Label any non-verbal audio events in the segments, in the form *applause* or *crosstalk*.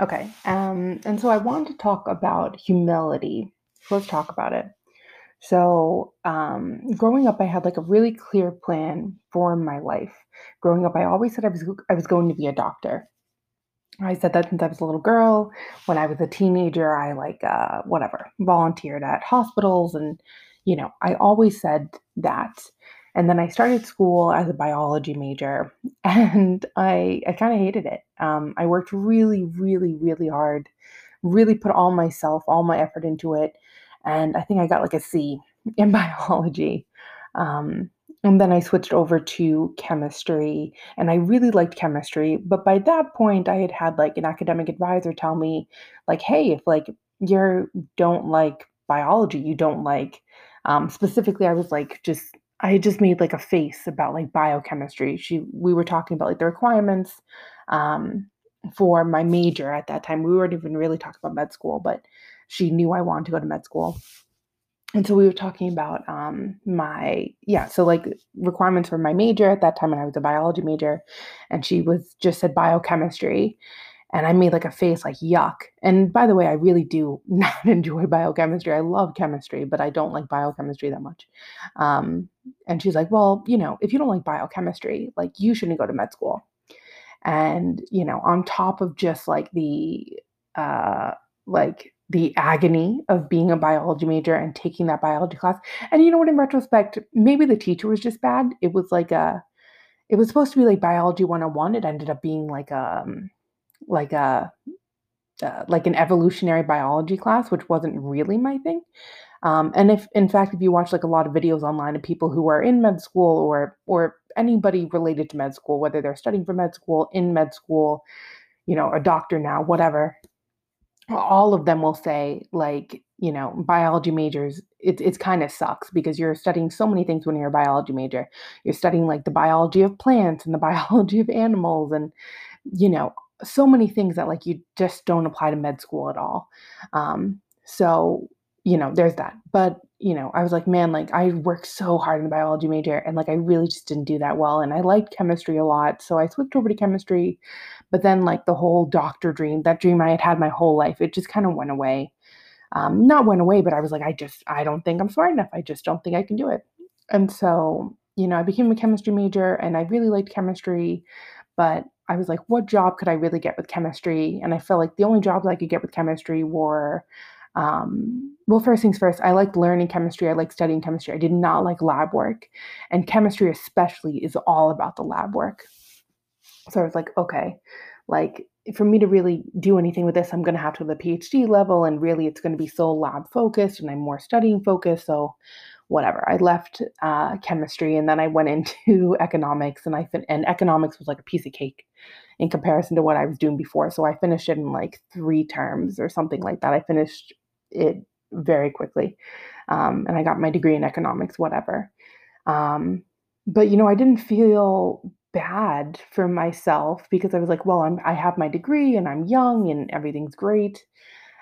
Okay. Um, and so I want to talk about humility. Let's talk about it. So, um, growing up, I had like a really clear plan for my life. Growing up, I always said I was I was going to be a doctor. I said that since I was a little girl. When I was a teenager, I like uh, whatever volunteered at hospitals, and you know, I always said that. And then I started school as a biology major, *laughs* and I I kind of hated it. Um, I worked really, really, really hard, really put all myself, all my effort into it, and I think I got like a C *laughs* in biology. Um, and then I switched over to chemistry, and I really liked chemistry. But by that point, I had had like an academic advisor tell me, like, "Hey, if like you don't like biology, you don't like." Um, specifically, I was like, just I just made like a face about like biochemistry. She, we were talking about like the requirements um, for my major at that time. We weren't even really talking about med school, but she knew I wanted to go to med school and so we were talking about um my yeah so like requirements for my major at that time when i was a biology major and she was just said biochemistry and i made like a face like yuck and by the way i really do *laughs* not enjoy biochemistry i love chemistry but i don't like biochemistry that much um and she's like well you know if you don't like biochemistry like you shouldn't go to med school and you know on top of just like the uh like the agony of being a biology major and taking that biology class. And you know what, in retrospect, maybe the teacher was just bad. It was like a, it was supposed to be like biology 101. It ended up being like a, um, like a, uh, like an evolutionary biology class, which wasn't really my thing. Um, and if, in fact, if you watch like a lot of videos online of people who are in med school or or anybody related to med school, whether they're studying for med school, in med school, you know, a doctor now, whatever, all of them will say like you know biology majors it, it's kind of sucks because you're studying so many things when you're a biology major you're studying like the biology of plants and the *laughs* biology of animals and you know so many things that like you just don't apply to med school at all um, so you know there's that but you know i was like man like i worked so hard in the biology major and like i really just didn't do that well and i liked chemistry a lot so i switched over to chemistry but then, like the whole doctor dream, that dream I had had my whole life, it just kind of went away. Um, not went away, but I was like, I just, I don't think I'm smart enough. I just don't think I can do it. And so, you know, I became a chemistry major and I really liked chemistry, but I was like, what job could I really get with chemistry? And I felt like the only jobs I could get with chemistry were, um, well, first things first, I liked learning chemistry. I liked studying chemistry. I did not like lab work. And chemistry, especially, is all about the lab work. So I was like, okay, like for me to really do anything with this, I'm going to have to the PhD level, and really it's going to be so lab focused, and I'm more studying focused. So whatever. I left uh, chemistry, and then I went *laughs* into economics, and I fin- and economics was like a piece of cake in comparison to what I was doing before. So I finished it in like three terms or something like that. I finished it very quickly, um, and I got my degree in economics, whatever. Um, but you know, I didn't feel bad for myself because I was like, well, I'm I have my degree and I'm young and everything's great.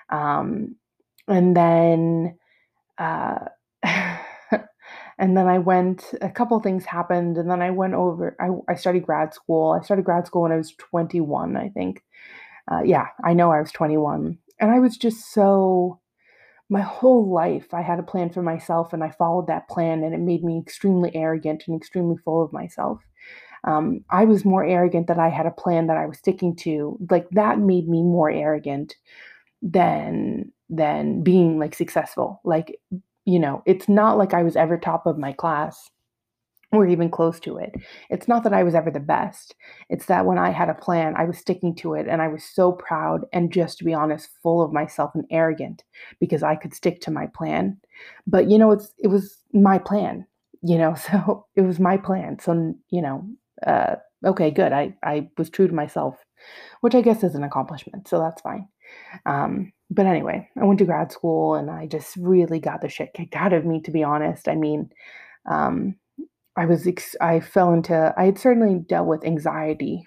Um, and then uh, and then I went a couple things happened and then I went over I, I started grad school. I started grad school when I was 21, I think. Uh, yeah, I know I was 21. And I was just so my whole life I had a plan for myself and I followed that plan and it made me extremely arrogant and extremely full of myself um, I was more arrogant that I had a plan that I was sticking to. Like that made me more arrogant than than being like successful. Like, you know, it's not like I was ever top of my class or even close to it. It's not that I was ever the best. It's that when I had a plan, I was sticking to it and I was so proud and just to be honest, full of myself and arrogant because I could stick to my plan. But you know, it's it was my plan, you know, *laughs* so it was my plan. So, you know, uh, okay, good. I, I was true to myself, which I guess is an accomplishment. So that's fine. Um, but anyway, I went to grad school and I just really got the shit kicked out of me, to be honest. I mean, um, I was, ex- I fell into, I had certainly dealt with anxiety.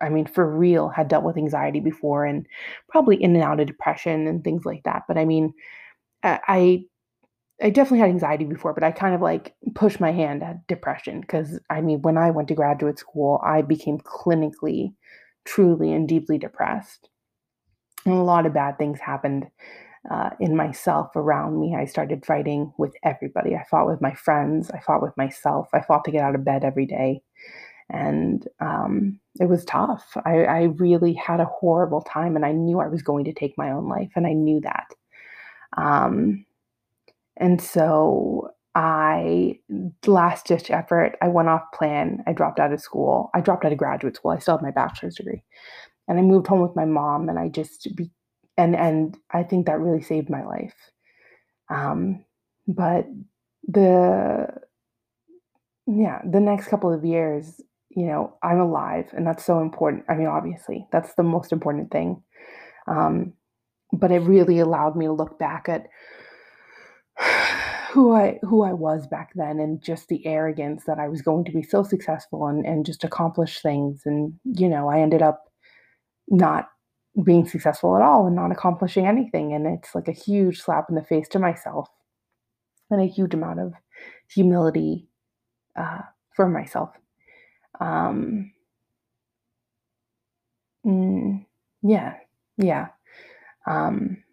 I mean, for real, had dealt with anxiety before and probably in and out of depression and things like that. But I mean, I I definitely had anxiety before, but I kind of like pushed my hand at depression because I mean, when I went to graduate school, I became clinically, truly, and deeply depressed. A lot of bad things happened uh, in myself around me. I started fighting with everybody. I fought with my friends. I fought with myself. I fought to get out of bed every day. And um, it was tough. I, I really had a horrible time, and I knew I was going to take my own life, and I knew that. Um, and so I, last ditch effort, I went off plan. I dropped out of school. I dropped out of graduate school. I still have my bachelor's degree. And I moved home with my mom, and I just be, and and I think that really saved my life. Um, but the yeah, the next couple of years, you know, I'm alive, and that's so important. I mean, obviously, that's the most important thing. Um, but it really allowed me to look back at who I who I was back then and just the arrogance that I was going to be so successful and and just accomplish things and you know I ended up not being successful at all and not accomplishing anything and it's like a huge slap in the face to myself and a huge amount of humility uh, for myself. Um mm, yeah yeah. Um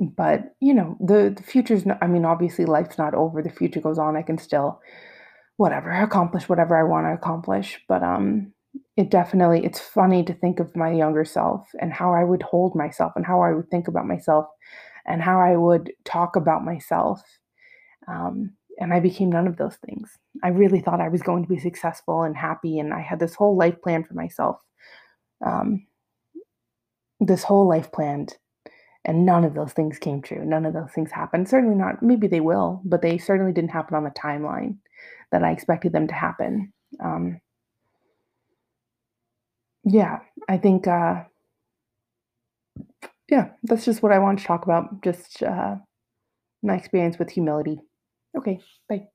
but you know the the future's not i mean obviously life's not over the future goes on i can still whatever accomplish whatever i want to accomplish but um it definitely it's funny to think of my younger self and how i would hold myself and how i would think about myself and how i would talk about myself um and i became none of those things i really thought i was going to be successful and happy and i had this whole life plan for myself um this whole life planned and none of those things came true. None of those things happened. Certainly not, maybe they will, but they certainly didn't happen on the timeline that I expected them to happen. Um, yeah, I think, uh, yeah, that's just what I wanted to talk about. Just uh, my experience with humility. Okay, bye.